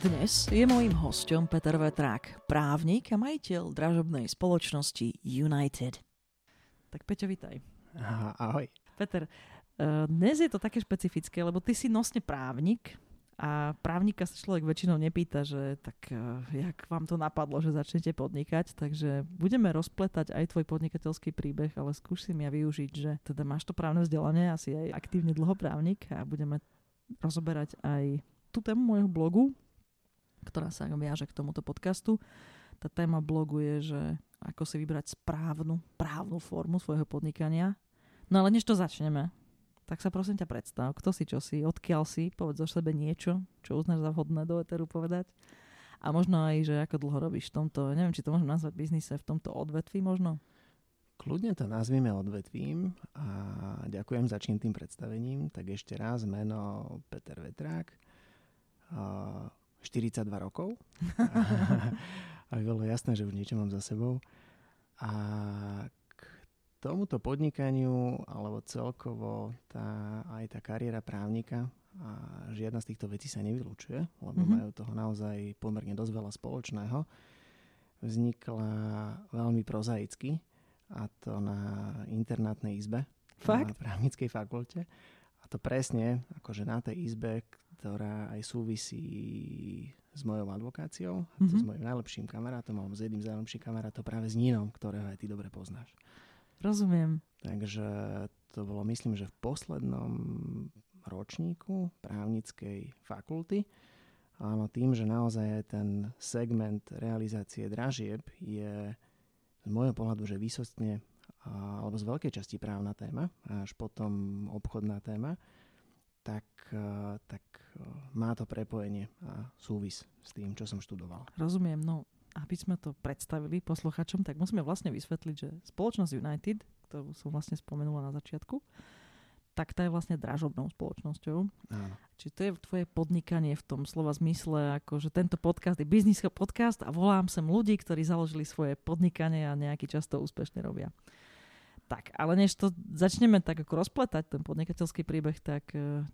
Dnes je mojím hostom Peter Vetrák, právnik a majiteľ dražobnej spoločnosti United. Tak Peťo, vitaj. Aha, ahoj. Peter, eh, dnes je to také špecifické, lebo ty si nosne právnik a právnika sa človek väčšinou nepýta, že tak eh, jak vám to napadlo, že začnete podnikať, takže budeme rozpletať aj tvoj podnikateľský príbeh, ale skús si mi ja využiť, že teda máš to právne vzdelanie, asi aj aktívne dlho právnik a budeme rozoberať aj tú tému môjho blogu, ktorá sa viaže k tomuto podcastu. Tá téma blogu je, že ako si vybrať správnu právnu formu svojho podnikania. No ale než to začneme, tak sa prosím ťa predstav, kto si, čo si, odkiaľ si, povedz o sebe niečo, čo uznáš za vhodné do eteru povedať. A možno aj, že ako dlho robíš v tomto, neviem, či to môžem nazvať biznise, v tomto odvetví možno? Kľudne to nazvieme odvetvím a ďakujem za čím tým predstavením. Tak ešte raz meno Peter Vetrák. 42 rokov. Aby bolo jasné, že už niečo mám za sebou. A k tomuto podnikaniu, alebo celkovo tá, aj tá kariéra právnika, a žiadna z týchto vecí sa nevylučuje, lebo mm-hmm. majú toho naozaj pomerne dosť veľa spoločného, vznikla veľmi prozaicky a to na internátnej izbe Fakt? na právnickej fakulte. A to presne akože na tej izbe, ktorá aj súvisí s mojou advokáciou, mm-hmm. s mhm. mojim najlepším kamarátom, alebo s jedným z najlepších kamarátov, práve s Nínom, ktorého aj ty dobre poznáš. Rozumiem. Takže to bolo, myslím, že v poslednom ročníku právnickej fakulty. Áno, tým, že naozaj ten segment realizácie dražieb je z môjho pohľadu, že výsostne alebo z veľkej časti právna téma, až potom obchodná téma, tak, eh, tak eh, má to prepojenie a súvis s tým, čo som študoval. Rozumiem, no aby sme to predstavili posluchačom, tak musíme vlastne vysvetliť, že spoločnosť United, ktorú som vlastne spomenula na začiatku, tak tá je vlastne dražobnou spoločnosťou. Áno. Čiže to je tvoje podnikanie v tom slova zmysle, ako že tento podcast je biznis podcast a volám sem ľudí, ktorí založili svoje podnikanie a nejaký čas to úspešne robia. Tak, ale než to začneme tak ako rozpletať, ten podnikateľský príbeh, tak uh,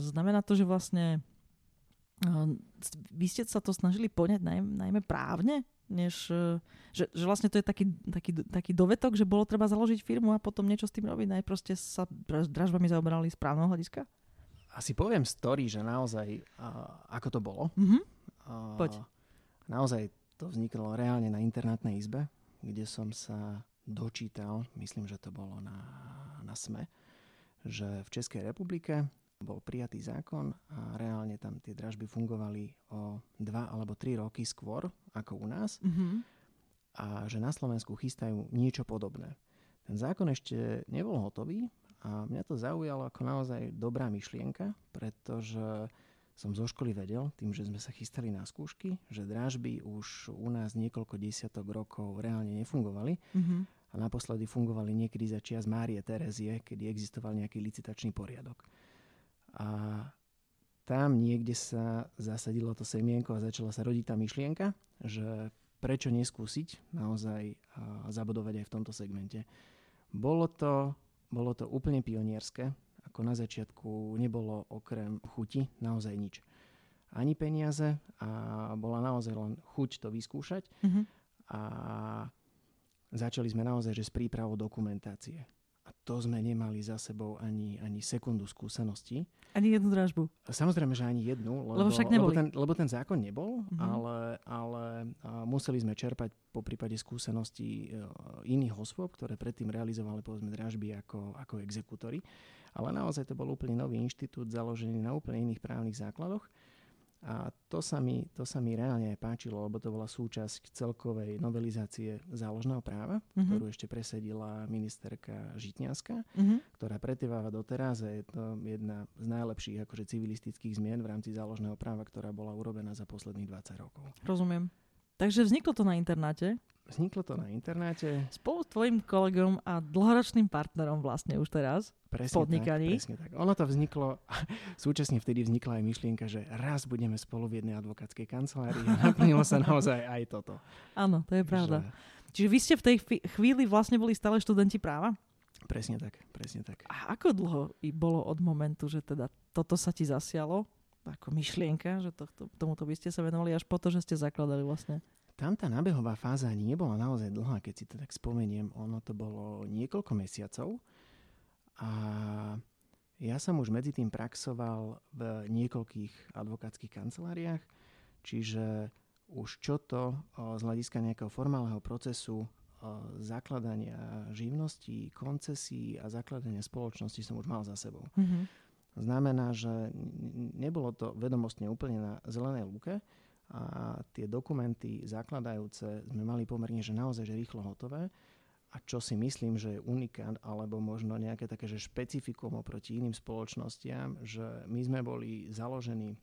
znamená to, že vlastne uh, vy ste sa to snažili poňať naj, najmä právne, než, uh, že, že vlastne to je taký, taký, taký dovetok, že bolo treba založiť firmu a potom niečo s tým robiť. Najprv ste sa dražbami zaoberali z právneho hľadiska? Asi poviem story, že naozaj, uh, ako to bolo. Mm-hmm. Uh, Poď. Naozaj to vzniklo reálne na internátnej izbe, kde som sa dočítal, myslím, že to bolo na, na SME, že v Českej republike bol prijatý zákon a reálne tam tie dražby fungovali o dva alebo tri roky skôr ako u nás mm-hmm. a že na Slovensku chystajú niečo podobné. Ten zákon ešte nebol hotový a mňa to zaujalo ako naozaj dobrá myšlienka, pretože som zo školy vedel, tým, že sme sa chystali na skúšky, že dražby už u nás niekoľko desiatok rokov reálne nefungovali. Mm-hmm a naposledy fungovali niekedy za čias Márie Terezie, kedy existoval nejaký licitačný poriadok. A tam niekde sa zasadilo to semienko a začala sa rodiť tá myšlienka, že prečo neskúsiť naozaj zabodovať aj v tomto segmente. Bolo to, bolo to úplne pionierské, ako na začiatku nebolo okrem chuti naozaj nič. Ani peniaze a bola naozaj len chuť to vyskúšať. Mm-hmm. A Začali sme naozaj že s prípravou dokumentácie. A to sme nemali za sebou ani, ani sekundu skúsenosti. Ani jednu dražbu? Samozrejme, že ani jednu, lebo, lebo, však lebo, ten, lebo ten zákon nebol, mm-hmm. ale, ale museli sme čerpať po prípade skúsenosti e, iných osôb, ktoré predtým realizovali povedzme dražby ako, ako exekutory. Ale naozaj to bol úplne nový inštitút založený na úplne iných právnych základoch. A to sa, mi, to sa mi reálne aj páčilo, lebo to bola súčasť celkovej novelizácie záložného práva, mm-hmm. ktorú ešte presedila ministerka Žitňanská, mm-hmm. ktorá pretrváva doteraz a je to jedna z najlepších akože civilistických zmien v rámci záložného práva, ktorá bola urobená za posledných 20 rokov. Rozumiem. Takže vzniklo to na internáte. Vzniklo to na internáte. Spolu s tvojim kolegom a dlhoročným partnerom vlastne už teraz presne podnikaní. Tak, presne tak. Ono to vzniklo, súčasne vtedy vznikla aj myšlienka, že raz budeme spolu v jednej advokátskej kancelárii a naplnilo sa naozaj aj toto. Áno, to je pravda. Že... Čiže vy ste v tej chvíli vlastne boli stále študenti práva? Presne tak, presne tak. A ako dlho bolo od momentu, že teda toto sa ti zasialo, ako myšlienka, že tohto, tomuto by ste sa venovali až po to, že ste zakladali vlastne? Tam tá nábehová fáza nebola naozaj dlhá, keď si to tak spomeniem. Ono to bolo niekoľko mesiacov a ja som už medzi tým praxoval v niekoľkých advokátskych kanceláriách, čiže už čo to z hľadiska nejakého formálneho procesu zakladania živností, koncesí a zakladania spoločnosti som už mal za sebou. Mm-hmm. Znamená, že nebolo to vedomostne úplne na zelenej lúke, a tie dokumenty zakladajúce sme mali pomerne, že naozaj že rýchlo hotové. A čo si myslím, že je unikát, alebo možno nejaké také, že špecifikum oproti iným spoločnostiam, že my sme boli založení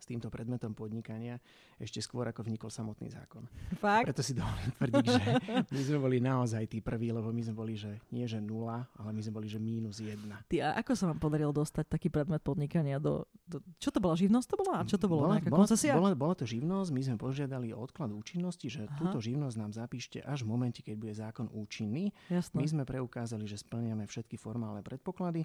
s týmto predmetom podnikania ešte skôr, ako vnikol samotný zákon. Fakt? Preto si dovolím tvrdiť, že my sme boli naozaj tí prví, lebo my sme boli, že nie že nula, ale my sme boli, že mínus jedna. Ty, a ako sa vám podarilo dostať taký predmet podnikania do, do... Čo to bola? Živnosť to bola? A čo to bolo? Bola, bola, koncesia? Bola, bola to živnosť, my sme požiadali o odklad účinnosti, že Aha. túto živnosť nám zapíšte až v momente, keď bude zákon účinný. Jasné. My sme preukázali, že splňame všetky formálne predpoklady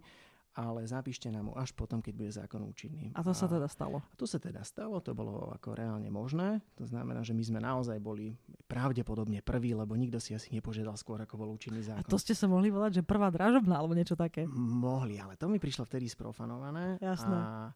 ale zapíšte nám ho až potom, keď bude zákon účinný. A to sa teda stalo? A to sa teda stalo, to bolo ako reálne možné. To znamená, že my sme naozaj boli pravdepodobne prví, lebo nikto si asi nepožiadal skôr, ako bol účinný zákon. A to ste sa mohli volať, že prvá dražobná alebo niečo také? Mohli, ale to mi prišlo vtedy sprofanované. Jasné. A,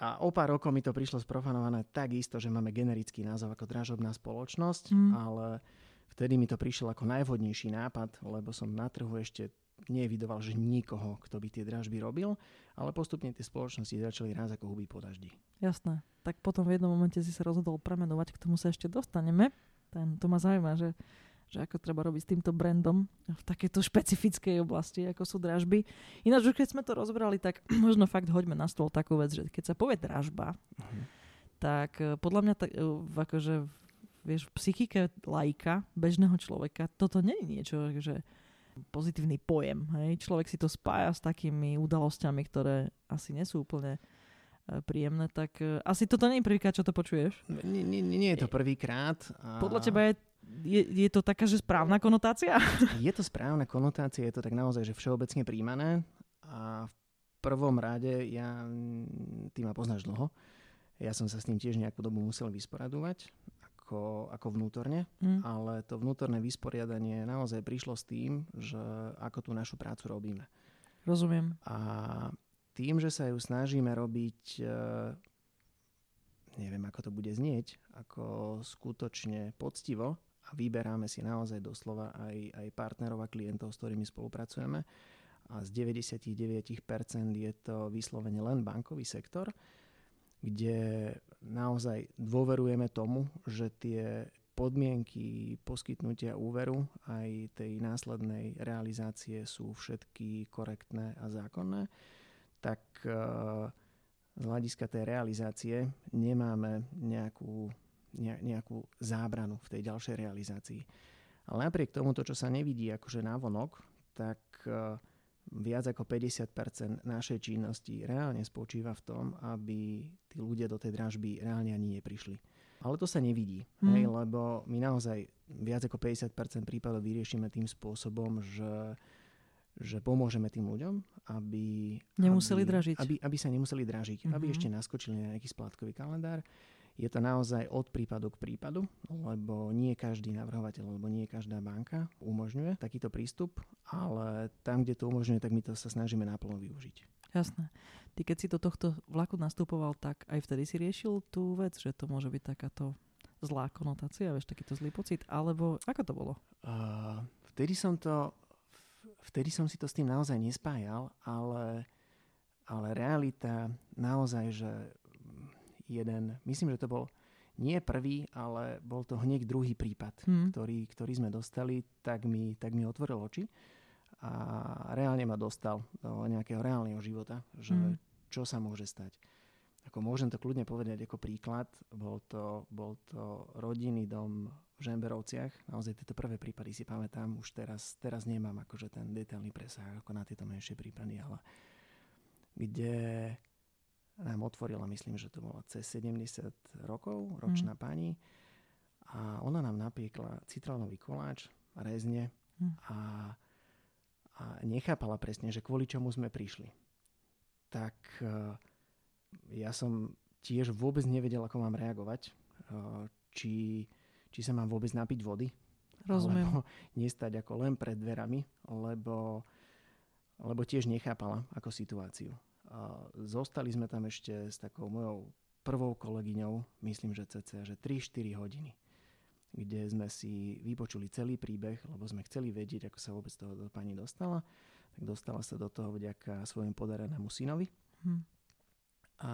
a o pár rokov mi to prišlo sprofanované takisto, že máme generický názov ako dražobná spoločnosť, mm. ale vtedy mi to prišiel ako najvhodnejší nápad, lebo som na trhu ešte nevidoval, že nikoho, kto by tie dražby robil, ale postupne tie spoločnosti začali raz ako huby po daždi. Jasné. Tak potom v jednom momente si sa rozhodol premenovať, k tomu sa ešte dostaneme. Ten, to ma zaujíma, že, že ako treba robiť s týmto brandom v takejto špecifickej oblasti, ako sú dražby. Ináč, už keď sme to rozbrali, tak možno fakt hoďme na stôl takú vec, že keď sa povie dražba, uh-huh. tak eh, podľa mňa tak, eh, akože vieš, v psychike lajka, bežného človeka, toto nie je niečo, že pozitívny pojem. Hej? Človek si to spája s takými udalosťami, ktoré asi nie sú úplne e, príjemné, tak e, asi toto nie je prvýkrát, čo to počuješ? Nie, nie, nie je to prvýkrát. A... Podľa teba je, je, je to taká, že správna konotácia? Je to správna konotácia, je to tak naozaj, že všeobecne príjmané. A v prvom rade, ja, ty ma poznáš dlho, ja som sa s tým tiež nejakú dobu musel vysporadovať ako, ako vnútorne, mm. ale to vnútorné vysporiadanie naozaj prišlo s tým, že ako tú našu prácu robíme. Rozumiem. A tým, že sa ju snažíme robiť, e, neviem ako to bude znieť, ako skutočne poctivo a vyberáme si naozaj doslova aj, aj partnerov a klientov, s ktorými spolupracujeme a z 99% je to vyslovene len bankový sektor, kde naozaj dôverujeme tomu, že tie podmienky poskytnutia úveru aj tej následnej realizácie sú všetky korektné a zákonné, tak e, z hľadiska tej realizácie nemáme nejakú, nejakú zábranu v tej ďalšej realizácii. Ale napriek tomu, to, čo sa nevidí akože návonok, tak e, viac ako 50% našej činnosti reálne spočíva v tom, aby tí ľudia do tej dražby reálne ani neprišli. Ale to sa nevidí, mm. hej, lebo my naozaj viac ako 50% prípadov vyriešime tým spôsobom, že, že pomôžeme tým ľuďom, aby... Nemuseli aby, dražiť. Aby, aby sa nemuseli dražiť, mm-hmm. aby mhm. ešte naskočili na nejaký splátkový kalendár je to naozaj od prípadu k prípadu, lebo nie každý navrhovateľ alebo nie každá banka umožňuje takýto prístup, ale tam, kde to umožňuje, tak my to sa snažíme naplno využiť. Jasné. Ty keď si do tohto vlaku nastupoval, tak aj vtedy si riešil tú vec, že to môže byť takáto zlá konotácia, vieš, takýto zlý pocit, alebo ako to bolo? Uh, vtedy som to, vtedy som si to s tým naozaj nespájal, ale, ale realita naozaj, že jeden, myslím, že to bol nie prvý, ale bol to hneď druhý prípad, hmm. ktorý, ktorý sme dostali, tak mi, tak mi otvoril oči a reálne ma dostal do nejakého reálneho života, že hmm. čo sa môže stať. ako môžem to kľudne povedať ako príklad, bol to, bol to rodinný dom v Žemberovciach. Naozaj tieto prvé prípady si pamätám, už teraz, teraz nemám akože ten detailný presah ako na tieto menšie prípady, ale kde nám otvorila, myslím, že to bola cez 70 rokov, ročná mm. pani a ona nám napiekla citrónový koláč, rezne mm. a, a nechápala presne, že kvôli čomu sme prišli. Tak uh, ja som tiež vôbec nevedel, ako mám reagovať. Či, či sa mám vôbec napiť vody. Rozumiem. Alebo nestať ako len pred dverami, lebo, lebo tiež nechápala ako situáciu. Zostali sme tam ešte s takou mojou prvou kolegyňou, myslím, že cca, že 3-4 hodiny, kde sme si vypočuli celý príbeh, lebo sme chceli vedieť, ako sa vôbec toho do pani dostala. Tak dostala sa do toho vďaka svojim podarenému synovi. Hm. A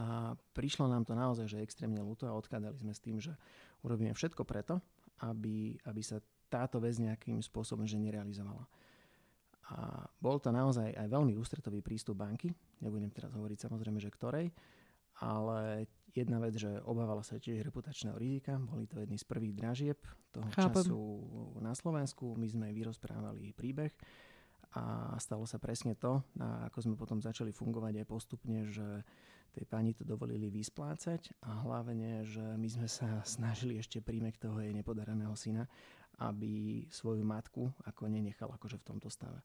prišlo nám to naozaj, že extrémne ľúto a odkádali sme s tým, že urobíme všetko preto, aby, aby sa táto vec nejakým spôsobom že nerealizovala. A bol to naozaj aj veľmi ústretový prístup banky, nebudem teraz hovoriť samozrejme, že ktorej, ale jedna vec, že obávala sa tiež reputačného rizika, boli to jedni z prvých dražieb toho Chápem. času na Slovensku, my sme vyrozprávali príbeh a stalo sa presne to, a ako sme potom začali fungovať aj postupne, že tej pani to dovolili vysplácať a hlavne, že my sme sa snažili ešte príjmeť toho jej nepodareného syna, aby svoju matku ako nenechal akože v tomto stave.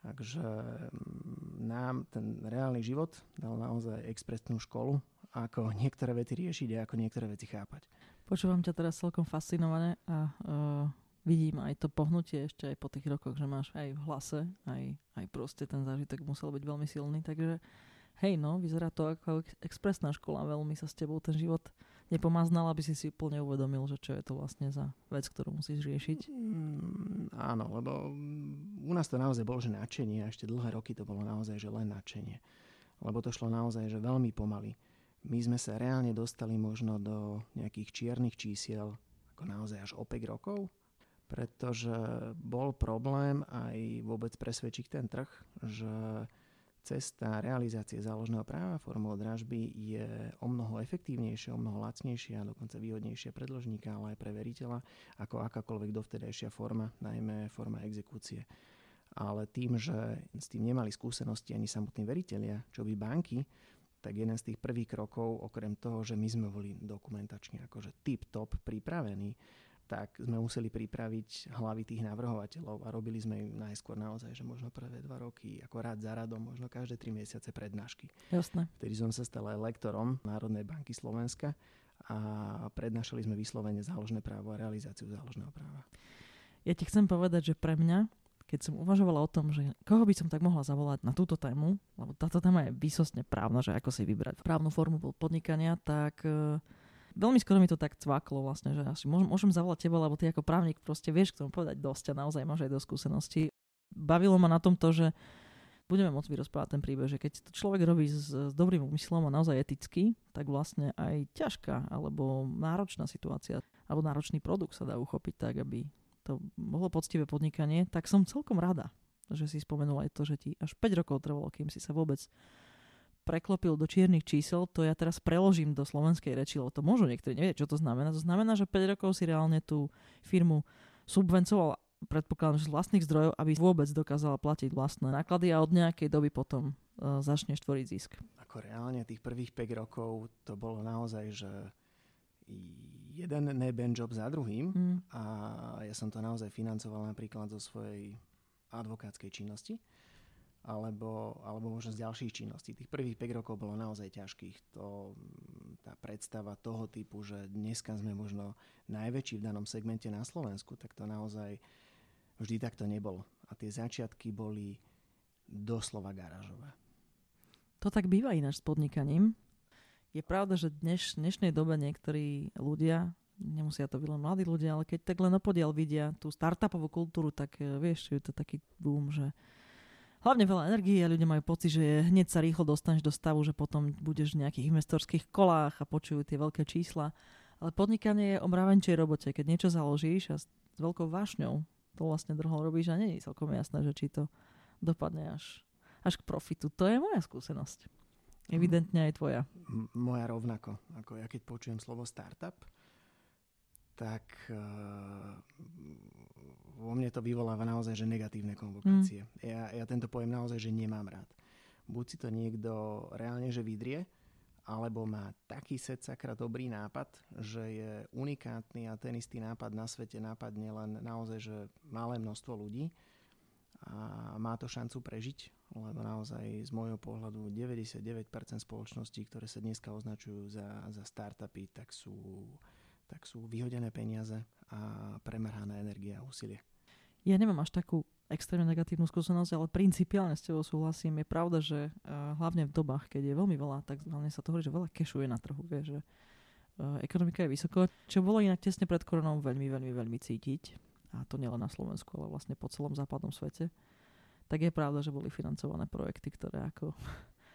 Takže mm, nám ten reálny život dal naozaj expresnú školu, ako niektoré veci riešiť a ako niektoré veci chápať. Počúvam ťa teraz celkom fascinované a uh, vidím aj to pohnutie ešte aj po tých rokoch, že máš aj v hlase, aj, aj proste ten zážitok musel byť veľmi silný, takže hej no, vyzerá to ako expresná škola, veľmi sa s tebou ten život nepomaznal, aby si si úplne uvedomil, že čo je to vlastne za vec, ktorú musíš riešiť. Mm, áno, lebo u nás to naozaj bolo, že nadšenie a ešte dlhé roky to bolo naozaj, že len nadšenie. Lebo to šlo naozaj, že veľmi pomaly. My sme sa reálne dostali možno do nejakých čiernych čísiel, ako naozaj až o 5 rokov, pretože bol problém aj vôbec presvedčiť ten trh, že cesta realizácie záložného práva formou dražby je o mnoho efektívnejšia, o mnoho lacnejšia a dokonca výhodnejšia pre dlžníka, ale aj pre veriteľa ako akákoľvek dovtedajšia forma, najmä forma exekúcie. Ale tým, že s tým nemali skúsenosti ani samotní veriteľia, čo by banky, tak jeden z tých prvých krokov, okrem toho, že my sme boli dokumentačne akože tip-top pripravení, tak sme museli pripraviť hlavy tých navrhovateľov a robili sme im najskôr naozaj, že možno prvé dva roky, ako rád za radom, možno každé tri mesiace prednášky. Jasné. Vtedy som sa stal aj lektorom Národnej banky Slovenska a prednášali sme vyslovene záložné právo a realizáciu záložného práva. Ja ti chcem povedať, že pre mňa, keď som uvažovala o tom, že koho by som tak mohla zavolať na túto tému, lebo táto téma je výsostne právna, že ako si vybrať právnu formu podnikania, tak uh, veľmi skoro mi to tak cvaklo vlastne, že asi môžem, môžem zavolať teba, lebo ty ako právnik proste vieš k tomu povedať dosť a naozaj máš aj do skúseností. Bavilo ma na tom to, že budeme môcť vyrozprávať ten príbeh, že keď to človek robí s, s dobrým úmyslom a naozaj eticky, tak vlastne aj ťažká alebo náročná situácia alebo náročný produkt sa dá uchopiť tak, aby to bolo poctivé podnikanie, tak som celkom rada, že si spomenul aj to, že ti až 5 rokov trvalo, kým si sa vôbec preklopil do čiernych čísel, to ja teraz preložím do slovenskej reči, lebo to môžu niektorí nevieť, čo to znamená. To znamená, že 5 rokov si reálne tú firmu subvencoval predpokladám, že z vlastných zdrojov, aby vôbec dokázala platiť vlastné náklady a od nejakej doby potom uh, začneš tvoriť zisk. Ako reálne tých prvých 5 rokov to bolo naozaj, že jeden neben job za druhým mm. a ja som to naozaj financoval napríklad zo svojej advokátskej činnosti alebo, alebo možno z ďalších činností. Tých prvých 5 rokov bolo naozaj ťažkých. To, tá predstava toho typu, že dneska sme možno najväčší v danom segmente na Slovensku, tak to naozaj vždy takto nebolo. A tie začiatky boli doslova garážové. To tak býva ináč s podnikaním. Je pravda, že dneš, dnešnej dobe niektorí ľudia, nemusia to byť len mladí ľudia, ale keď tak len opodiaľ vidia tú startupovú kultúru, tak eh, vieš, je to taký boom, že hlavne veľa energie a ľudia majú pocit, že hneď sa rýchlo dostaneš do stavu, že potom budeš v nejakých investorských kolách a počujú tie veľké čísla. Ale podnikanie je o mravenčej robote. Keď niečo založíš a s veľkou vášňou to vlastne drhom robíš a nie je celkom jasné, že či to dopadne až, až k profitu. To je moja skúsenosť. Evidentne aj tvoja. M- moja rovnako. Ako ja keď počujem slovo startup, tak uh, vo mne to vyvoláva naozaj že negatívne konvokácie. Mm. Ja, ja tento pojem naozaj že nemám rád. Buď si to niekto reálne že vydrie, alebo má taký set sakra dobrý nápad, že je unikátny a ten istý nápad na svete nápadne len naozaj že malé množstvo ľudí a má to šancu prežiť, lebo naozaj z môjho pohľadu 99% spoločností, ktoré sa dneska označujú za, za startupy, tak sú, tak sú vyhodené peniaze a premrhaná energia a úsilie. Ja nemám až takú extrémne negatívnu skúsenosť, ale principiálne s tebou súhlasím. Je pravda, že uh, hlavne v dobách, keď je veľmi veľa, tak hlavne sa to hovorí, že veľa kešuje na trhu, vieš, že uh, ekonomika je vysoko, čo bolo inak tesne pred koronou veľmi, veľmi, veľmi cítiť. A to nielen na Slovensku, ale vlastne po celom západnom svete. Tak je pravda, že boli financované projekty, ktoré ako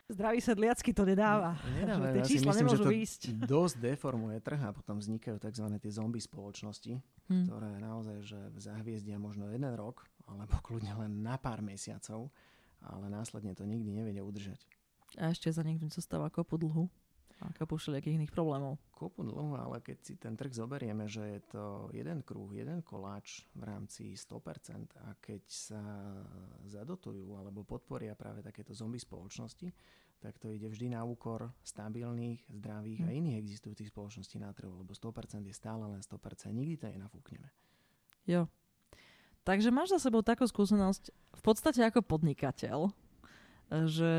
Zdravý sedliacky to nedáva. Nedáva, tie ja čísla myslím, nemôžu výjsť. dosť deformuje trh a potom vznikajú tzv. tie zombie spoločnosti, hmm. ktoré naozaj že zahviezdia možno jeden rok alebo kľudne len na pár mesiacov, ale následne to nikdy nevedia udržať. A ešte za niekto zostáva kopu dlhu a kopu všelijakých iných problémov. Kopu dlhu, ale keď si ten trh zoberieme, že je to jeden kruh, jeden koláč v rámci 100% a keď sa zadotujú alebo podporia práve takéto zombie spoločnosti, tak to ide vždy na úkor stabilných, zdravých a hm. iných existujúcich spoločností na trhu, lebo 100% je stále len 100%, nikdy to nenafúkneme. Jo. Takže máš za sebou takú skúsenosť v podstate ako podnikateľ, že,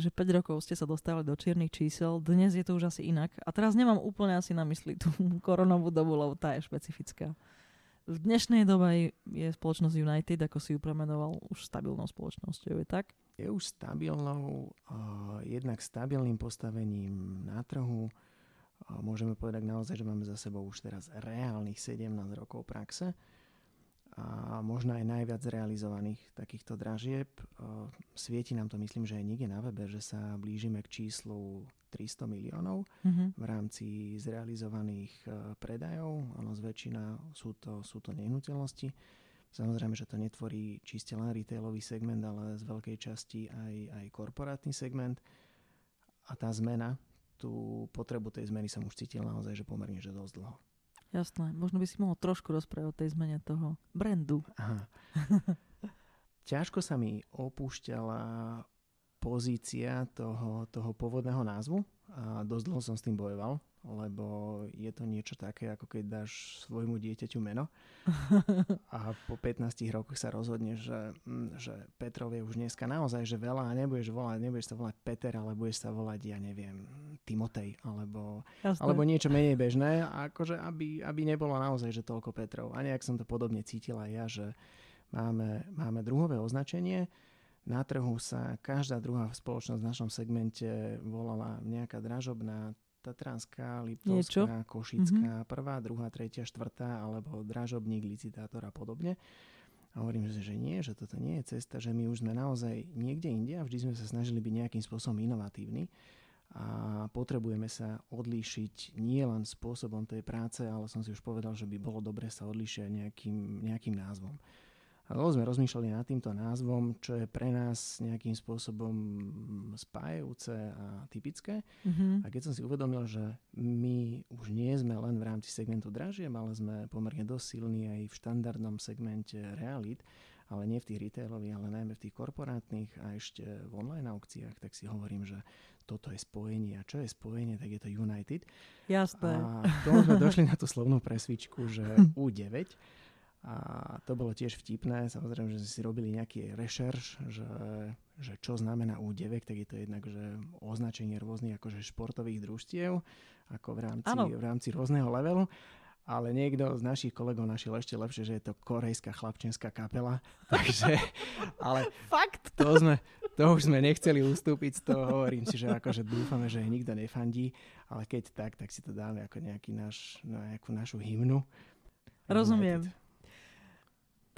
že 5 rokov ste sa dostali do čiernych čísel, dnes je to už asi inak. A teraz nemám úplne asi na mysli tú koronovú dobu, lebo tá je špecifická. V dnešnej dobe je spoločnosť United, ako si ju premenoval, už stabilnou spoločnosťou, je tak? je už stabilnou, uh, jednak stabilným postavením na trhu. Uh, môžeme povedať naozaj, že máme za sebou už teraz reálnych 17 rokov praxe a možno aj najviac realizovaných takýchto dražieb. Svieti nám to, myslím, že aj niekde na webe, že sa blížime k číslu 300 miliónov mm-hmm. v rámci zrealizovaných uh, predajov. Ono zväčšina sú to, sú to nehnuteľnosti Samozrejme, že to netvorí čiste len retailový segment, ale z veľkej časti aj, aj korporátny segment. A tá zmena, tú potrebu tej zmeny som už cítil naozaj, že pomerne že dosť dlho. Jasné. Možno by si mohol trošku rozprávať o tej zmene toho brandu. Aha. Ťažko sa mi opúšťala pozícia toho, toho pôvodného názvu a dosť dlho som s tým bojoval lebo je to niečo také, ako keď dáš svojmu dieťaťu meno a po 15 rokoch sa rozhodne, že, mm, že Petrov je už dneska naozaj že veľa a nebudeš volať, nebudeš sa volať Peter, ale budeš sa volať, ja neviem, Timotej, alebo, alebo niečo menej bežné, akože aby, aby nebolo naozaj, že toľko Petrov. A nejak som to podobne cítila ja, že máme, máme druhové označenie, na trhu sa každá druhá spoločnosť v našom segmente volala nejaká dražobná Tatranská, Liptovská, Niečo? Košická, mm-hmm. prvá, druhá, tretia, štvrtá, alebo dražobník, licitátor a podobne. A hovorím, že, že nie, že toto nie je cesta, že my už sme naozaj niekde inde a vždy sme sa snažili byť nejakým spôsobom inovatívni a potrebujeme sa odlíšiť nie len spôsobom tej práce, ale som si už povedal, že by bolo dobre sa odlíšiť nejakým, nejakým názvom. A dlho sme rozmýšľali nad týmto názvom, čo je pre nás nejakým spôsobom spájajúce a typické. Mm-hmm. A keď som si uvedomil, že my už nie sme len v rámci segmentu dražieb, ale sme pomerne dosť silní aj v štandardnom segmente realit, ale nie v tých retailových, ale najmä v tých korporátnych a ešte v online aukciách, tak si hovorím, že toto je spojenie. A čo je spojenie, tak je to United. Jasné. A to sme došli na tú slovnú presvičku, že U9 a to bolo tiež vtipné, samozrejme, že si robili nejaký rešerš, že, že čo znamená U9, tak je to jednak že označenie rôznych akože športových družstiev, ako v rámci, v rámci rôzneho levelu. Ale niekto z našich kolegov našiel ešte lepšie, že je to korejská chlapčenská kapela. Takže, ale Fakt? To, sme, to už sme nechceli ustúpiť z toho. Hovorím si, že akože dúfame, že nikto nefandí, ale keď tak, tak si to dáme ako nejaký náš, nejakú našu hymnu. Rozumiem.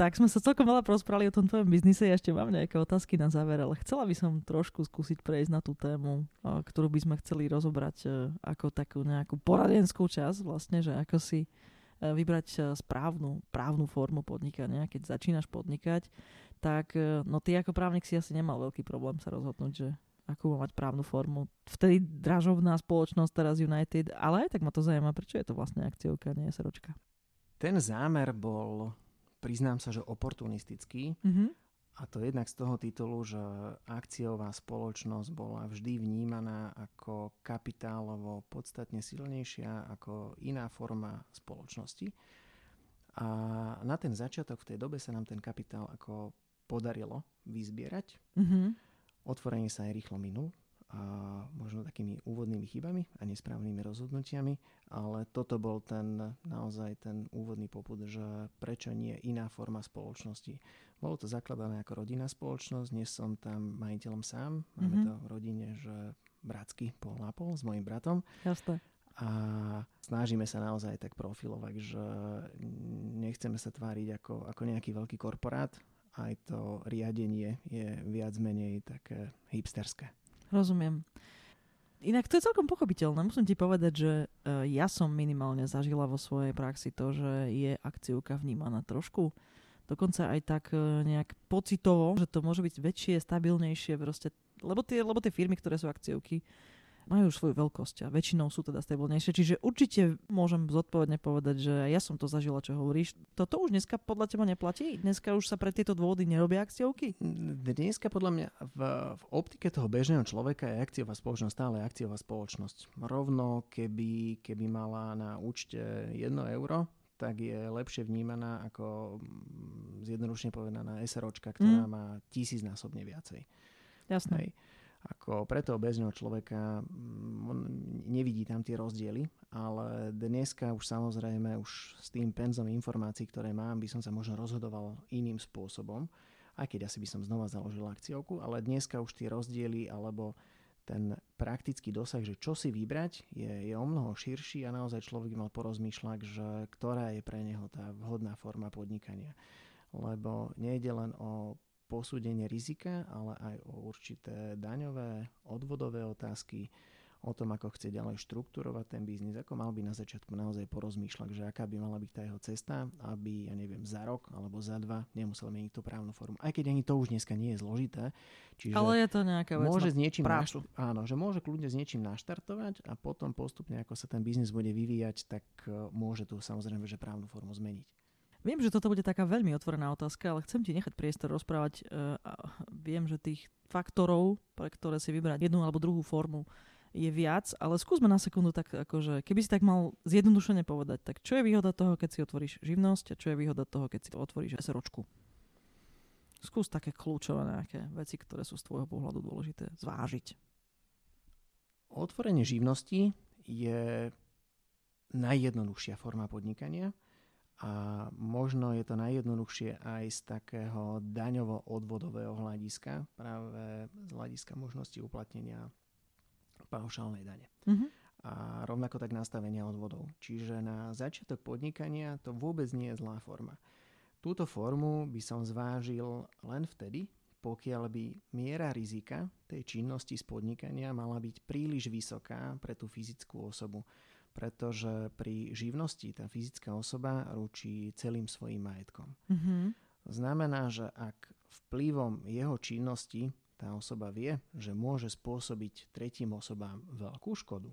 Tak sme sa celkom veľa prosprali o tom tvojom biznise. Ja ešte mám nejaké otázky na záver, ale chcela by som trošku skúsiť prejsť na tú tému, ktorú by sme chceli rozobrať e, ako takú nejakú poradenskú časť, vlastne, že ako si e, vybrať správnu právnu formu podnikania, keď začínaš podnikať, tak no ty ako právnik si asi nemal veľký problém sa rozhodnúť, že akú mať právnu formu. Vtedy dražovná spoločnosť, teraz United, ale aj tak ma to zaujíma, prečo je to vlastne akciovka, nie SROčka. Ten zámer bol, priznám sa, že oportunistický. Mm-hmm. A to jednak z toho titulu, že akciová spoločnosť bola vždy vnímaná ako kapitálovo podstatne silnejšia ako iná forma spoločnosti. A na ten začiatok v tej dobe sa nám ten kapitál ako podarilo vyzbierať. Mm-hmm. Otvorenie sa aj rýchlo minul a možno takými úvodnými chybami a nesprávnymi rozhodnutiami, ale toto bol ten naozaj ten úvodný poput, že prečo nie iná forma spoločnosti. Bolo to zakladané ako rodinná spoločnosť, dnes som tam majiteľom sám, máme mm-hmm. to v rodine, že bratsky pol na pol s mojim bratom. Jasne. A snažíme sa naozaj tak profilovať, že nechceme sa tváriť ako, ako nejaký veľký korporát, aj to riadenie je viac menej také hipsterské. Rozumiem. Inak to je celkom pochopiteľné. Musím ti povedať, že e, ja som minimálne zažila vo svojej praxi to, že je akciovka vnímaná trošku dokonca aj tak e, nejak pocitovo, že to môže byť väčšie, stabilnejšie, proste, lebo tie, lebo tie firmy, ktoré sú akciovky, majú už svoju veľkosť a väčšinou sú teda stabilnejšie. Čiže určite môžem zodpovedne povedať, že ja som to zažila, čo hovoríš. Toto už dneska podľa teba neplatí? Dneska už sa pre tieto dôvody nerobia akciovky? Dneska podľa mňa v, v optike toho bežného človeka je akciová spoločnosť stále akciová spoločnosť. Rovno keby, keby mala na účte 1 euro, tak je lepšie vnímaná ako mm, zjednodušene povedaná SROčka, ktorá mm. má tisícnásobne viacej. Jasné. Hej ako pre toho bežného človeka mm, nevidí tam tie rozdiely, ale dneska už samozrejme už s tým penzom informácií, ktoré mám, by som sa možno rozhodoval iným spôsobom, aj keď asi by som znova založil akciovku, ale dneska už tie rozdiely alebo ten praktický dosah, že čo si vybrať, je, je o mnoho širší a naozaj človek mal porozmýšľať, že ktorá je pre neho tá vhodná forma podnikania. Lebo nejde len o posúdenie rizika, ale aj o určité daňové, odvodové otázky, o tom, ako chce ďalej štrukturovať ten biznis, ako mal by na začiatku naozaj porozmýšľať, že aká by mala byť tá jeho cesta, aby, ja neviem, za rok alebo za dva nemusel meniť tú právnu formu. Aj keď ani to už dneska nie je zložité. Čiže Ale je to nejaká vec môže s niečím naš- áno, že môže kľudne s niečím naštartovať a potom postupne, ako sa ten biznis bude vyvíjať, tak e, môže tu samozrejme, že právnu formu zmeniť. Viem, že toto bude taká veľmi otvorená otázka, ale chcem ti nechať priestor rozprávať. Uh, viem, že tých faktorov, pre ktoré si vybrať jednu alebo druhú formu, je viac, ale skúsme na sekundu tak, akože, keby si tak mal zjednodušene povedať, tak čo je výhoda toho, keď si otvoríš živnosť a čo je výhoda toho, keď si otvoríš SROčku? Skús také kľúčové nejaké veci, ktoré sú z tvojho pohľadu dôležité zvážiť. Otvorenie živnosti je najjednoduchšia forma podnikania a možno je to najjednoduchšie aj z takého daňovo-odvodového hľadiska, práve z hľadiska možnosti uplatnenia paušálnej dane. Mm-hmm. A rovnako tak nastavenia odvodov. Čiže na začiatok podnikania to vôbec nie je zlá forma. Túto formu by som zvážil len vtedy, pokiaľ by miera rizika tej činnosti z podnikania mala byť príliš vysoká pre tú fyzickú osobu pretože pri živnosti tá fyzická osoba ručí celým svojim majetkom. Mm-hmm. Znamená, že ak vplyvom jeho činnosti tá osoba vie, že môže spôsobiť tretím osobám veľkú škodu,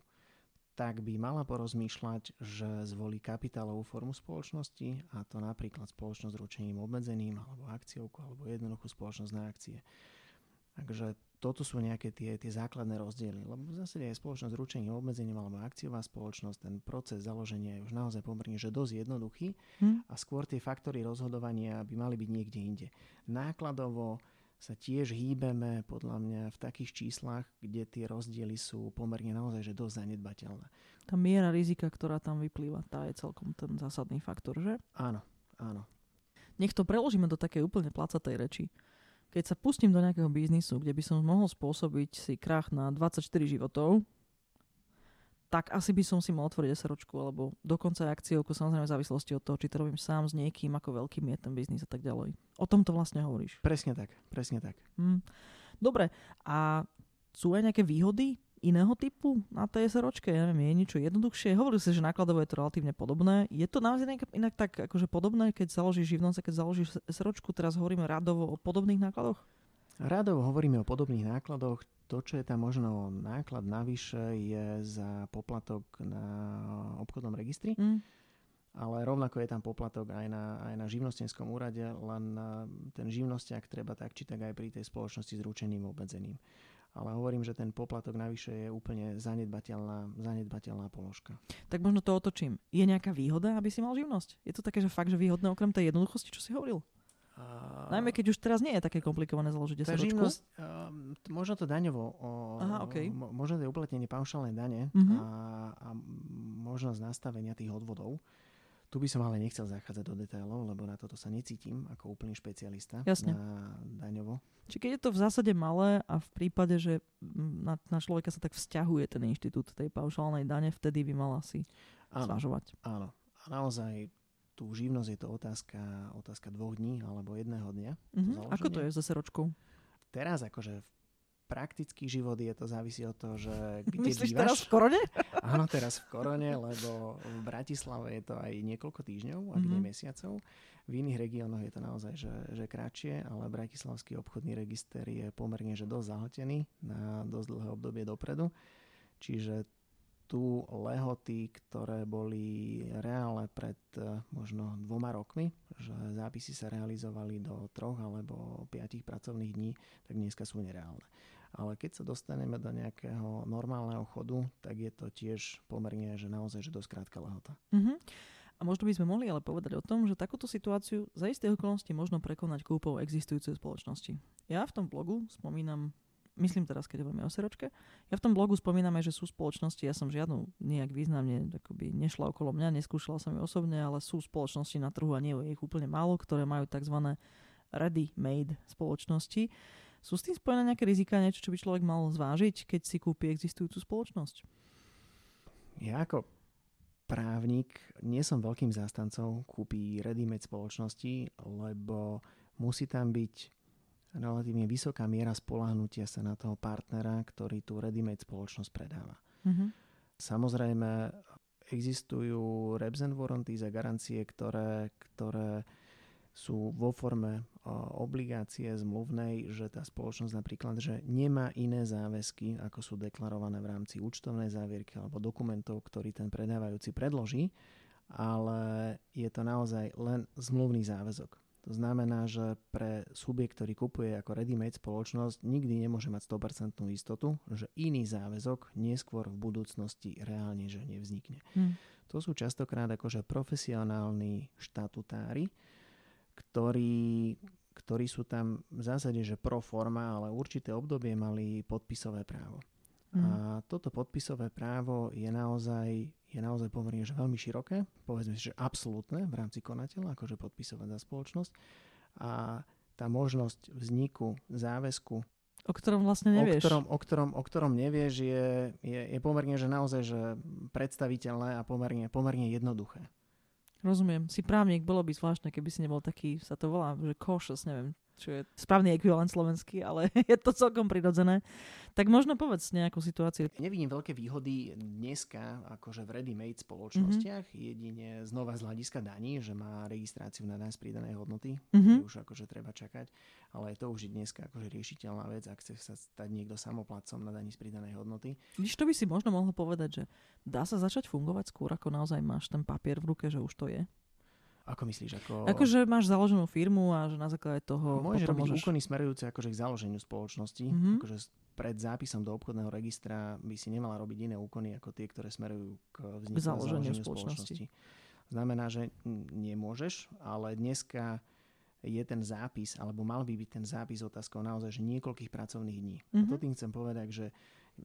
tak by mala porozmýšľať, že zvolí kapitálovú formu spoločnosti a to napríklad spoločnosť s ručením obmedzeným alebo akciovku alebo jednoduchú spoločnosť na akcie. Takže toto sú nejaké tie, tie základné rozdiely. Lebo v zásade je spoločnosť s ručením, obmedzením alebo akciová spoločnosť, ten proces založenia je už naozaj pomerne že dosť jednoduchý hmm. a skôr tie faktory rozhodovania by mali byť niekde inde. Nákladovo sa tiež hýbeme podľa mňa v takých číslach, kde tie rozdiely sú pomerne naozaj že dosť zanedbateľné. Tá miera rizika, ktorá tam vyplýva, tá je celkom ten zásadný faktor, že? Áno, áno. Nech to preložíme do takej úplne placatej reči keď sa pustím do nejakého biznisu, kde by som mohol spôsobiť si krach na 24 životov, tak asi by som si mal otvoriť SROčku, alebo dokonca aj akciovku, samozrejme v závislosti od toho, či to robím sám s niekým, ako veľkým je ten biznis a tak ďalej. O tom to vlastne hovoríš. Presne tak, presne tak. Hm. Dobre, a sú aj nejaké výhody iného typu na tej SROčke? Ja neviem, je niečo jednoduchšie? Hovorili ste, že nákladovo je to relatívne podobné. Je to naozaj inak, tak akože podobné, keď založíš živnosť a keď založíš SROčku? Teraz hovoríme radovo o podobných nákladoch? Radovo hovoríme o podobných nákladoch, to, čo je tam možno náklad navyše, je za poplatok na obchodnom registri. Mm. Ale rovnako je tam poplatok aj na, aj na živnostenskom úrade, len eh, ten živnostiak treba tak či tak aj pri tej spoločnosti s ručeným obmedzením. Ale hovorím, že ten poplatok navyše je úplne zanedbateľná, zanedbateľná položka. Tak možno to otočím. Je nejaká výhoda, aby si mal živnosť? Je to také, že fakt, že výhodné okrem tej jednoduchosti, čo si hovoril? Uh, Najmä keď už teraz nie je také komplikované založiť tá živnosť, uh, možno to daňovo, uh, Aha, okay. mo, možno to je uplatnenie paušálnej dane uh-huh. a, a možnosť nastavenia tých odvodov. Tu by som ale nechcel zachádzať do detailov, lebo na toto sa necítim ako úplný špecialista Jasne. na daňovo. Či keď je to v zásade malé a v prípade, že na, na človeka sa tak vzťahuje ten inštitút tej paušálnej dane, vtedy by mal asi áno, zvažovať. Áno. A naozaj tú živnosť je to otázka, otázka dvoch dní alebo jedného dňa. Mm-hmm. To Ako to je so seročkou? Teraz akože v praktický život je to závisí od toho, že kde Myslíš bývaš. teraz v korone? Áno, teraz v korone, lebo v Bratislave je to aj niekoľko týždňov, ak mm-hmm. nie mesiacov. V iných regiónoch je to naozaj, že, že kratšie, ale Bratislavský obchodný register je pomerne že dosť zahltený na dosť dlhé obdobie dopredu. Čiže tu lehoty, ktoré boli reálne pred eh, možno dvoma rokmi, že zápisy sa realizovali do troch alebo piatich pracovných dní, tak dneska sú nereálne. Ale keď sa dostaneme do nejakého normálneho chodu, tak je to tiež pomerne, že naozaj, že dosť krátka lehota. Mm-hmm. A možno by sme mohli ale povedať o tom, že takúto situáciu za isté okolnosti možno prekonať kúpou existujúcej spoločnosti. Ja v tom blogu spomínam myslím teraz, keď hovoríme o seročke, ja v tom blogu spomínam aj, že sú spoločnosti, ja som žiadnu nejak významne akoby nešla okolo mňa, neskúšala som ju osobne, ale sú spoločnosti na trhu a nie je ich úplne málo, ktoré majú tzv. ready-made spoločnosti. Sú s tým spojené nejaké rizika, niečo, čo by človek mal zvážiť, keď si kúpi existujúcu spoločnosť? Ja ako právnik nie som veľkým zástancom kúpi ready-made spoločnosti, lebo musí tam byť relatívne vysoká miera spolahnutia sa na toho partnera, ktorý tú ready-made spoločnosť predáva. Mm-hmm. Samozrejme, existujú reps and warranties a garancie, ktoré, ktoré sú vo forme obligácie zmluvnej, že tá spoločnosť napríklad, že nemá iné záväzky, ako sú deklarované v rámci účtovnej závierky alebo dokumentov, ktorý ten predávajúci predloží, ale je to naozaj len zmluvný záväzok. To znamená, že pre subjekt, ktorý kupuje ako ready-made spoločnosť, nikdy nemôže mať 100% istotu, že iný záväzok neskôr v budúcnosti reálne že nevznikne. Hmm. To sú častokrát akože profesionálni štatutári, ktorí, ktorí sú tam v zásade, že pro forma, ale určité obdobie mali podpisové právo. Mm. A toto podpisové právo je naozaj, je naozaj pomerne že veľmi široké, povedzme si, že absolútne v rámci konateľa, akože podpisovať za spoločnosť. A tá možnosť vzniku záväzku O ktorom vlastne nevieš. O ktorom, o ktorom, o ktorom nevieš je, je, je pomerne, že naozaj že predstaviteľné a pomerne, pomerne jednoduché. Rozumiem. Si právnik, bolo by zvláštne, keby si nebol taký, sa to volá, že cautious, neviem, čo je správny ekvivalent slovenský, ale je to celkom prirodzené. Tak možno povedz nejakú situáciu. Nevidím veľké výhody dneska, akože v ready-made spoločnostiach, mm-hmm. jedine znova z hľadiska daní, že má registráciu na z pridanej hodnoty, mm-hmm. už akože treba čakať, ale to už je dneska akože riešiteľná vec, ak chce sa stať niekto samoplatcom na daní z pridanej hodnoty. Víš, to by si možno mohol povedať, že dá sa začať fungovať skôr, ako naozaj máš ten papier v ruke, že už to je? Ako myslíš? Ako... Akože máš založenú firmu a že na základe toho... Môžeš robiť môžeš... úkony smerujúce akože k založeniu spoločnosti. Mm-hmm. Akože pred zápisom do obchodného registra by si nemala robiť iné úkony ako tie, ktoré smerujú k vzniku k založeniu spoločnosti. spoločnosti. Znamená, že nemôžeš, ale dneska je ten zápis, alebo mal by byť ten zápis otázkou naozaj že niekoľkých pracovných dní. Mm-hmm. A to mhm. tým chcem povedať, že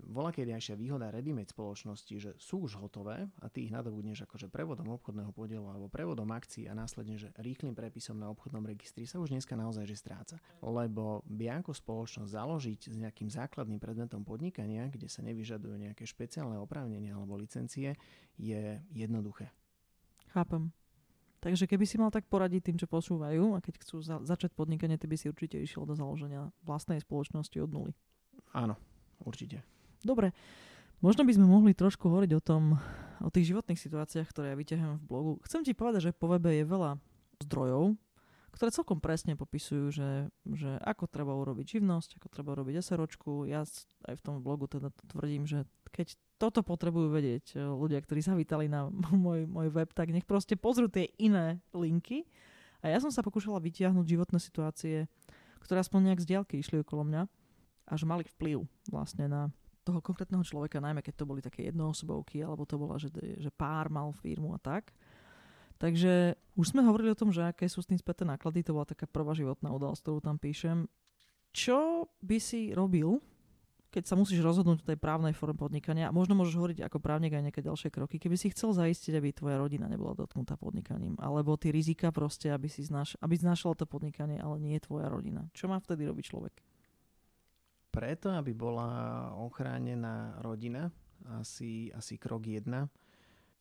bola kediajšia výhoda ready-made spoločnosti, že sú už hotové a ty ich nadobudneš akože prevodom obchodného podielu alebo prevodom akcií a následne, že rýchlým prepisom na obchodnom registri sa už dneska naozaj že stráca. Lebo Bianco spoločnosť založiť s nejakým základným predmetom podnikania, kde sa nevyžadujú nejaké špeciálne oprávnenia alebo licencie, je jednoduché. Chápem. Takže keby si mal tak poradiť tým, čo posúvajú a keď chcú za- začať podnikanie, ty by si určite išiel do založenia vlastnej spoločnosti od nuly. Áno, určite. Dobre, možno by sme mohli trošku hovoriť o tom, o tých životných situáciách, ktoré ja vyťahujem v blogu. Chcem ti povedať, že po webe je veľa zdrojov, ktoré celkom presne popisujú, že, že ako treba urobiť živnosť, ako treba urobiť SROčku. Ja aj v tom blogu teda tvrdím, že keď toto potrebujú vedieť e, ľudia, ktorí zavítali na môj, môj web, tak nech proste pozrú tie iné linky. A ja som sa pokúšala vytiahnuť životné situácie, ktoré aspoň nejak z diaľky išli okolo mňa a že mali vplyv vlastne na toho konkrétneho človeka, najmä keď to boli také jednoosobovky, alebo to bola, že, že pár mal firmu a tak. Takže už sme hovorili o tom, že aké sú s tým späté náklady, to bola taká prvá životná udalosť, ktorú tam píšem. Čo by si robil, keď sa musíš rozhodnúť v tej právnej forme podnikania, a možno môžeš hovoriť ako právnik aj nejaké ďalšie kroky, keby si chcel zaistiť, aby tvoja rodina nebola dotknutá podnikaním, alebo tie rizika proste, aby si znaš, aby znašala to podnikanie, ale nie tvoja rodina. Čo má vtedy robiť človek? Preto, aby bola ochránená rodina, asi, asi krok jedna,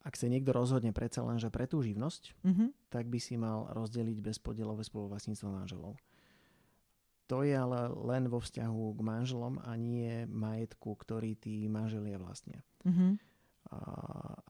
ak sa niekto rozhodne predsa len, že pre tú živnosť, mm-hmm. tak by si mal rozdeliť bezpodielové spoluvlastníctvo manželov. To je ale len vo vzťahu k manželom a nie majetku, ktorý tí manželia vlastnia. Mm-hmm.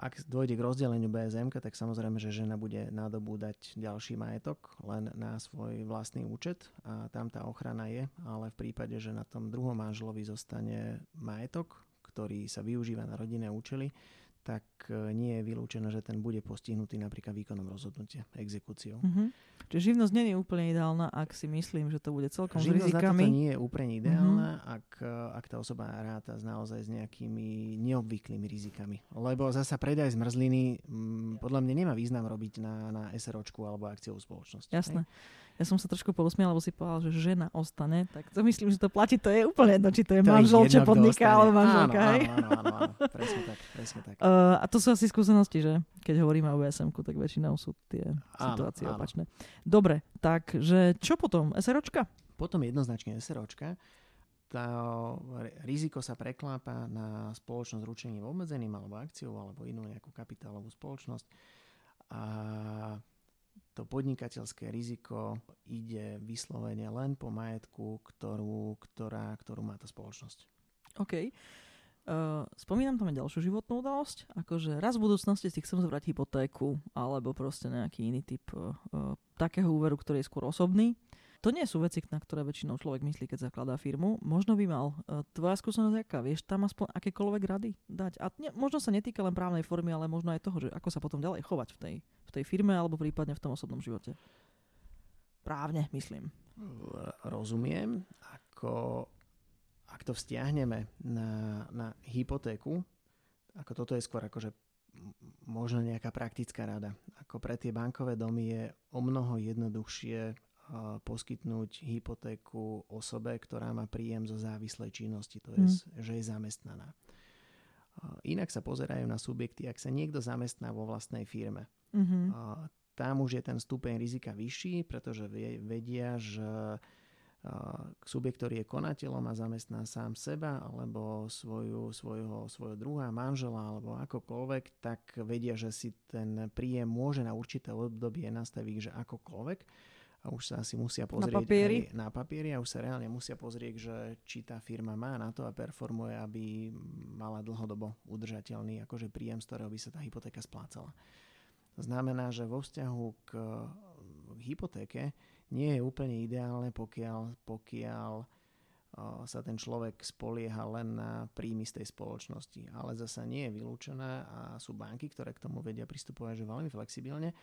Ak dôjde k rozdeleniu BSM, tak samozrejme, že žena bude nadobúdať ďalší majetok len na svoj vlastný účet a tam tá ochrana je, ale v prípade, že na tom druhom manželovi zostane majetok, ktorý sa využíva na rodinné účely, tak e, nie je vylúčené, že ten bude postihnutý napríklad výkonom rozhodnutia, exekúciou. Mm-hmm. Čiže živnosť nie je úplne ideálna, ak si myslím, že to bude celkom živnosť s rizikami. Živnosť nie je úplne ideálna, mm-hmm. ak, e, ak tá osoba ráta naozaj s nejakými neobvyklými rizikami. Lebo zasa predaj zmrzliny m, podľa mňa nemá význam robiť na, na SROčku alebo akciovú spoločnosť. Jasné. Hej? Ja som sa trošku pousmiala, lebo si povedal, že žena ostane. Tak to myslím, že to platí, to je úplne jedno, či to je to manžel, čo podniká, alebo manželka. Áno, áno, áno, áno, áno. Presne tak, presne tak. Uh, a to sú asi skúsenosti, že keď hovoríme o vsm tak väčšinou sú tie áno, situácie áno. opačné. Dobre, takže čo potom? SROčka? Potom jednoznačne SROčka. Tá riziko sa preklápa na spoločnosť ručením obmedzeným alebo akciou alebo inú nejakú kapitálovú spoločnosť. A to podnikateľské riziko ide vyslovene len po majetku, ktorú, ktorá, ktorú má tá spoločnosť. OK. Uh, spomínam tam aj ďalšiu životnú udalosť, akože raz v budúcnosti si chcem zobrať hypotéku alebo proste nejaký iný typ uh, takého úveru, ktorý je skôr osobný. To nie sú veci, na ktoré väčšinou človek myslí, keď zakladá firmu. Možno by mal. Uh, tvoja skúsenosť aká? Vieš tam aspoň akékoľvek rady dať? A ne, možno sa netýka len právnej formy, ale možno aj toho, že ako sa potom ďalej chovať v tej, v tej firme alebo prípadne v tom osobnom živote. Právne, myslím. Rozumiem. Ako ak to vzťahneme na, na hypotéku, ako toto je skôr akože možno nejaká praktická rada. Ako pre tie bankové domy je o mnoho jednoduchšie poskytnúť hypotéku osobe, ktorá má príjem zo závislej činnosti, to je, mm. že je zamestnaná. Inak sa pozerajú na subjekty, ak sa niekto zamestná vo vlastnej firme. Mm-hmm. Tam už je ten stupeň rizika vyšší, pretože vedia, že subjekt, ktorý je konateľom a zamestná sám seba alebo svoju, svojho, svojho druha, manžela alebo akokoľvek, tak vedia, že si ten príjem môže na určité obdobie nastaviť, že akokoľvek a už sa asi musia pozrieť na papieri. aj na papieri a už sa reálne musia pozrieť, že či tá firma má na to a performuje, aby mala dlhodobo udržateľný akože príjem, z ktorého by sa tá hypotéka splácala. Znamená, že vo vzťahu k, k hypotéke nie je úplne ideálne, pokiaľ, pokiaľ sa ten človek spolieha len na príjmy z tej spoločnosti. Ale zasa nie je vylúčené a sú banky, ktoré k tomu vedia pristupovať že veľmi flexibilne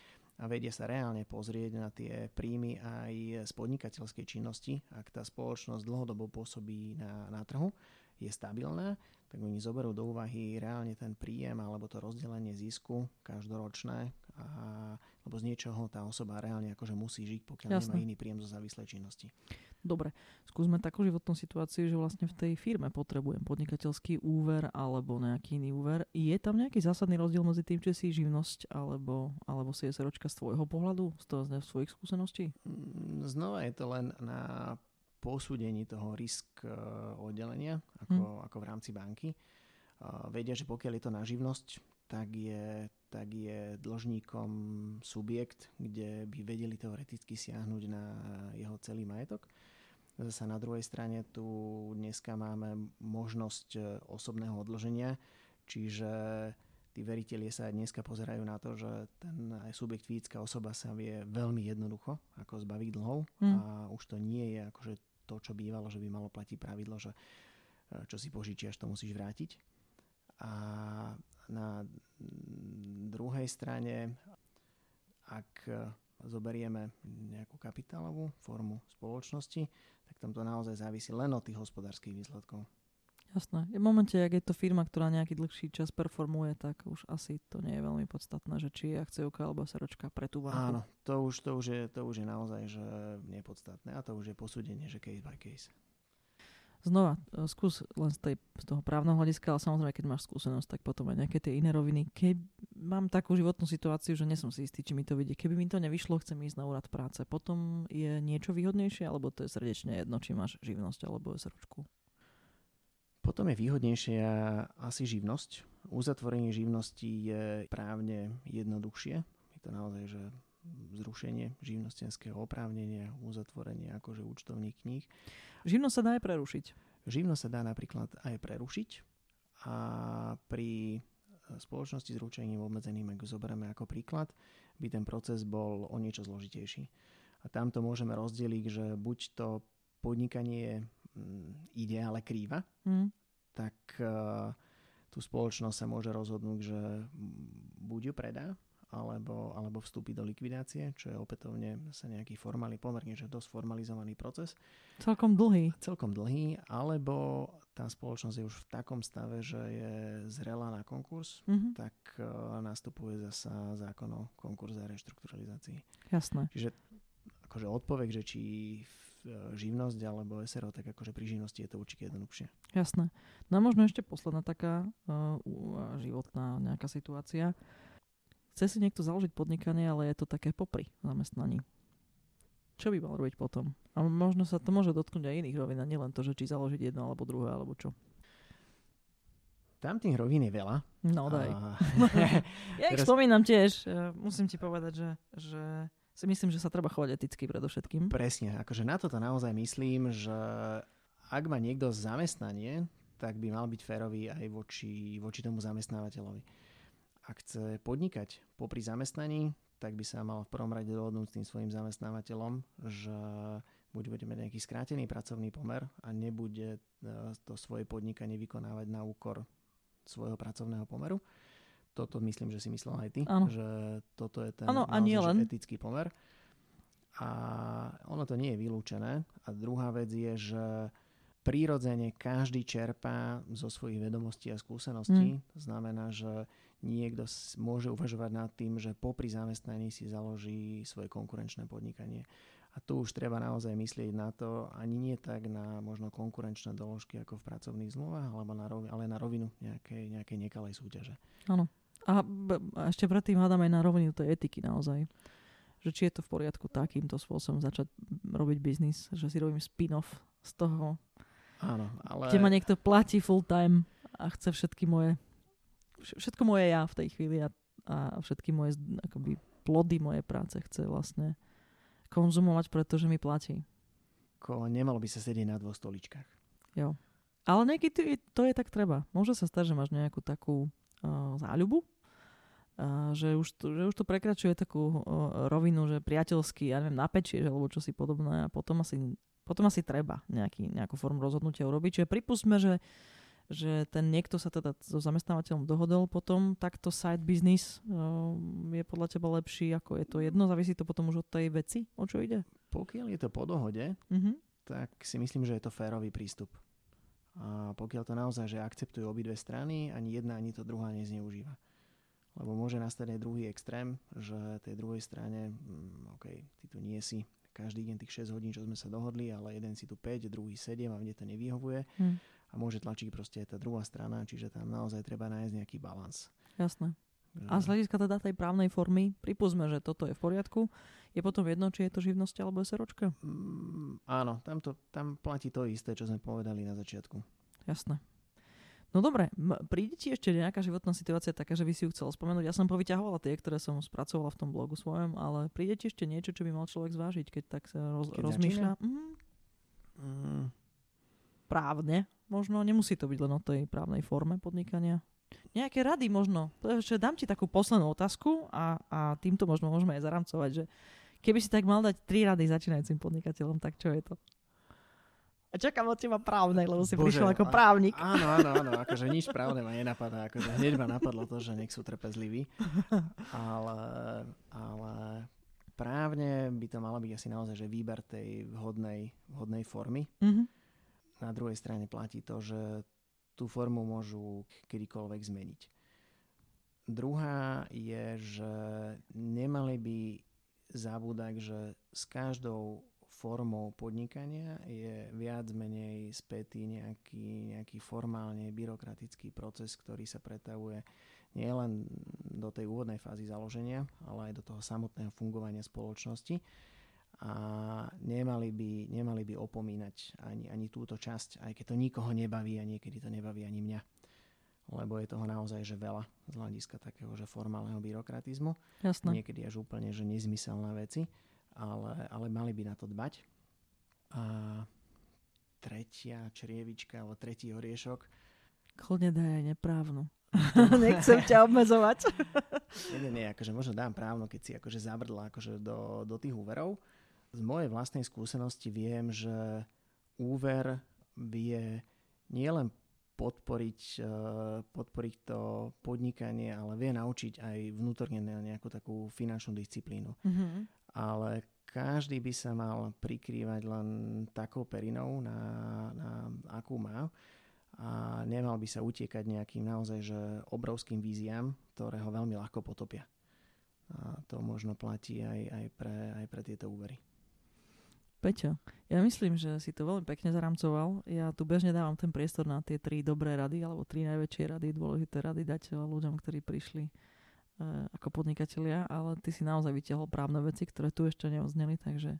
a vedia sa reálne pozrieť na tie príjmy aj z podnikateľskej činnosti. Ak tá spoločnosť dlhodobo pôsobí na, na trhu, je stabilná, tak oni zoberú do úvahy reálne ten príjem alebo to rozdelenie zisku každoročné, a, lebo z niečoho tá osoba reálne akože musí žiť, pokiaľ Jasne. nemá iný príjem zo závislej činnosti. Dobre, skúsme takú životnú situáciu, že vlastne v tej firme potrebujem podnikateľský úver alebo nejaký iný úver. Je tam nejaký zásadný rozdiel medzi tým, či si živnosť alebo, alebo si je seročka z tvojho pohľadu, z, toho, z svojich skúseností? Mm, znova je to len na posúdení toho risk eh, oddelenia, ako, hmm. ako v rámci banky. Vedia, že pokiaľ je to na živnosť, tak je, tak je dlžníkom subjekt, kde by vedeli teoreticky siahnuť na jeho celý majetok. Zase na druhej strane tu dneska máme možnosť eh, osobného odloženia, čiže tí veriteľie sa dneska pozerajú na to, že ten aj subjekt fyzická osoba sa vie veľmi jednoducho ako zbaviť dlhov mm. a už to nie je akože to, čo bývalo, že by malo platiť pravidlo, že e, čo si požičiaš, to musíš vrátiť. A na druhej strane, ak zoberieme nejakú kapitálovú formu spoločnosti, tak tam to naozaj závisí len od tých hospodárskych výsledkov. Jasné. V momente, ak je to firma, ktorá nejaký dlhší čas performuje, tak už asi to nie je veľmi podstatné, že či je akciovka alebo seročka pre tú banku. Áno, to už, to, už je, to už je naozaj že nepodstatné a to už je posúdenie, že case by case. Znova, e, skús len z, tej, z toho právneho hľadiska, ale samozrejme, keď máš skúsenosť, tak potom aj nejaké tie iné roviny. Keď mám takú životnú situáciu, že nesom si istý, či mi to vidie. Keby mi to nevyšlo, chcem ísť na úrad práce. Potom je niečo výhodnejšie, alebo to je srdečne jedno, či máš živnosť alebo SROčku? Potom je výhodnejšia asi živnosť. Uzatvorenie živnosti je právne jednoduchšie. Je to naozaj, že zrušenie živnostenského oprávnenia, uzatvorenie akože účtovných kníh. Živnosť sa dá aj prerušiť. Živnosť sa dá napríklad aj prerušiť a pri spoločnosti s ručením obmedzeným, ak zoberieme ako príklad, by ten proces bol o niečo zložitejší. A tamto môžeme rozdeliť, že buď to podnikanie mm, ide, ale krýva, mm. Tak uh, tú spoločnosť sa môže rozhodnúť, že buď ju predá, alebo, alebo vstúpiť do likvidácie, čo je opätovne sa nejaký formálny, pomerne že dosť formalizovaný proces. Celkom dlhý. Celkom dlhý, alebo tá spoločnosť je už v takom stave, že je zrelá na konkurs, mm-hmm. tak uh, nastupuje zasa zákon o konkurze a reštrukturalizácii. Jasné. Čiže akože odpoveď, že či živnosť alebo SRO, tak akože pri živnosti je to určite jednoduchšie. Jasné. No a možno ešte posledná taká uh, životná nejaká situácia chce si niekto založiť podnikanie, ale je to také popri zamestnaní. Čo by mal robiť potom? A možno sa to môže dotknúť aj iných rovín, a nielen to, že či založiť jedno alebo druhé, alebo čo. Tam tých rovín je veľa. No daj. A... ja ich spomínam tiež. Musím ti povedať, že, že si myslím, že sa treba chovať eticky predovšetkým. Presne. Akože na toto naozaj myslím, že ak má niekto zamestnanie, tak by mal byť férový aj voči, voči tomu zamestnávateľovi ak chce podnikať popri zamestnaní, tak by sa mal v prvom rade dohodnúť s tým svojim zamestnávateľom, že buď bude mať nejaký skrátený pracovný pomer a nebude e, to svoje podnikanie vykonávať na úkor svojho pracovného pomeru. Toto myslím, že si myslel aj ty, ano. že toto je ten ano, a nie len. etický pomer. A ono to nie je vylúčené. A druhá vec je, že prirodzene každý čerpá zo svojich vedomostí a skúseností. Mm. To znamená, že niekto môže uvažovať nad tým, že popri zamestnaní si založí svoje konkurenčné podnikanie. A tu už treba naozaj myslieť na to, ani nie tak na možno konkurenčné doložky ako v pracovných zmluvách, alebo na rovinu, ale na rovinu nejakej, nejakej nekalej súťaže. Áno. A, a ešte predtým hádam aj na rovinu tej etiky naozaj. Že či je to v poriadku takýmto spôsobom začať robiť biznis, že si robím spin-off z toho, Áno, ale... kde ma niekto platí full time a chce všetky moje všetko moje ja v tej chvíli a, a všetky moje akoby, plody mojej práce chce vlastne konzumovať, pretože mi platí. Ko, nemalo by sa sedieť na dvoch stoličkách. Jo. Ale niekedy to je tak treba. Môže sa stať, že máš nejakú takú uh, záľubu, uh, že, už to, že už to prekračuje takú uh, rovinu, že priateľský, ja neviem, napečieš alebo čo si podobné a potom asi, potom asi treba nejaký, nejakú formu rozhodnutia urobiť. Čiže pripustme, že že ten niekto sa teda so zamestnávateľom dohodol potom, takto side business uh, je podľa teba lepší, ako je to jedno, závisí to potom už od tej veci, o čo ide? Pokiaľ je to po dohode, uh-huh. tak si myslím, že je to férový prístup. A pokiaľ to naozaj, že akceptujú obidve strany, ani jedna, ani to druhá nezneužíva. Lebo môže nastať aj druhý extrém, že tej druhej strane, mm, OK, ty tu nie si každý deň tých 6 hodín, čo sme sa dohodli, ale jeden si tu 5, druhý 7 a mne to nevyhovuje. Hmm a môže tlačiť proste tá druhá strana, čiže tam naozaj treba nájsť nejaký balans. Jasné. A z hľadiska teda tej právnej formy, pripúsme, že toto je v poriadku, je potom jedno, či je to živnosť alebo SROčka? Mm, áno, tam, to, tam platí to isté, čo sme povedali na začiatku. Jasné. No dobre, príde ti ešte nejaká životná situácia taká, že by si ju chcel spomenúť? Ja som povyťahovala tie, ktoré som spracovala v tom blogu svojom, ale príde ti ešte niečo, čo by mal človek zvážiť, keď tak sa roz, keď rozmýšľa? Mm. Mm. Právne, Možno nemusí to byť len o tej právnej forme podnikania. Nejaké rady možno. Že dám ti takú poslednú otázku a, a týmto možno môžeme aj zaramcovať, že keby si tak mal dať tri rady začínajúcim podnikateľom, tak čo je to? A čakám od teba právne, lebo si Bože, prišiel ako právnik. Áno, áno, áno, akože nič právne ma nenapadá. Akože hneď ma napadlo to, že nech sú trpezliví. Ale, ale právne by to malo byť asi naozaj, že výber tej vhodnej, vhodnej formy. Mm-hmm. Na druhej strane platí to, že tú formu môžu kedykoľvek zmeniť. Druhá je, že nemali by zabúdať, že s každou formou podnikania je viac menej spätý nejaký, nejaký formálne byrokratický proces, ktorý sa pretavuje nielen do tej úvodnej fázy založenia, ale aj do toho samotného fungovania spoločnosti a nemali by, nemali by opomínať ani, ani túto časť, aj keď to nikoho nebaví a niekedy to nebaví ani mňa. Lebo je toho naozaj že veľa z hľadiska takého že formálneho byrokratizmu. Jasne. Niekedy až úplne že nezmyselné veci ale, ale mali by na to dbať. A tretia črievička alebo tretí oriešok. Kľudne daj aj neprávnu. Nechcem ťa obmedzovať. nie, nie, nie, akože možno dám právno, keď si akože zabrdla akože do, do tých úverov. Z mojej vlastnej skúsenosti viem, že úver vie nielen podporiť, eh, podporiť to podnikanie, ale vie naučiť aj vnútorne nejakú takú finančnú disciplínu. Mm-hmm ale každý by sa mal prikrývať len takou perinou, na, na akú má a nemal by sa utiekať nejakým naozaj že obrovským víziám, ktoré ho veľmi ľahko potopia. A to možno platí aj, aj, pre, aj pre tieto úvery. Peťo, ja myslím, že si to veľmi pekne zaramcoval. Ja tu bežne dávam ten priestor na tie tri dobré rady, alebo tri najväčšie rady, dôležité rady dať ľuďom, ktorí prišli E, ako podnikatelia, ale ty si naozaj vytiahol právne veci, ktoré tu ešte neozneli, takže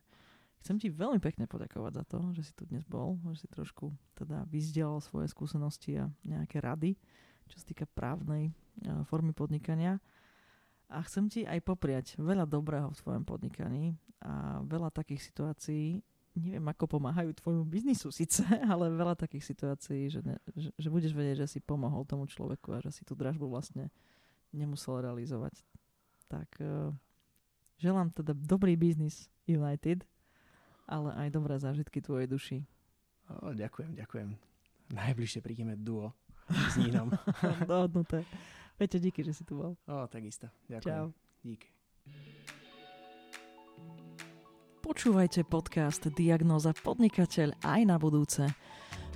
chcem ti veľmi pekne poďakovať za to, že si tu dnes bol, že si trošku teda vyzdielal svoje skúsenosti a nejaké rady, čo sa týka právnej e, formy podnikania. A chcem ti aj popriať veľa dobrého v tvojom podnikaní a veľa takých situácií, neviem ako pomáhajú tvojmu biznisu síce, ale veľa takých situácií, že, ne, že, že budeš vedieť, že si pomohol tomu človeku a že si tú dražbu vlastne nemusel realizovať. Tak uh, želám teda dobrý biznis United, ale aj dobré zážitky tvojej duši. O, ďakujem, ďakujem. Najbližšie prídeme duo s Nínom. Dohodnuté. Peťo, díky, že si tu bol. O, takisto. Ďakujem. Čau. Díky. Počúvajte podcast Diagnóza podnikateľ aj na budúce.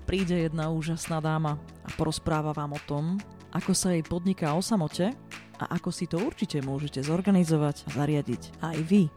Príde jedna úžasná dáma a porozpráva vám o tom, ako sa jej podniká o samote a ako si to určite môžete zorganizovať a zariadiť aj vy.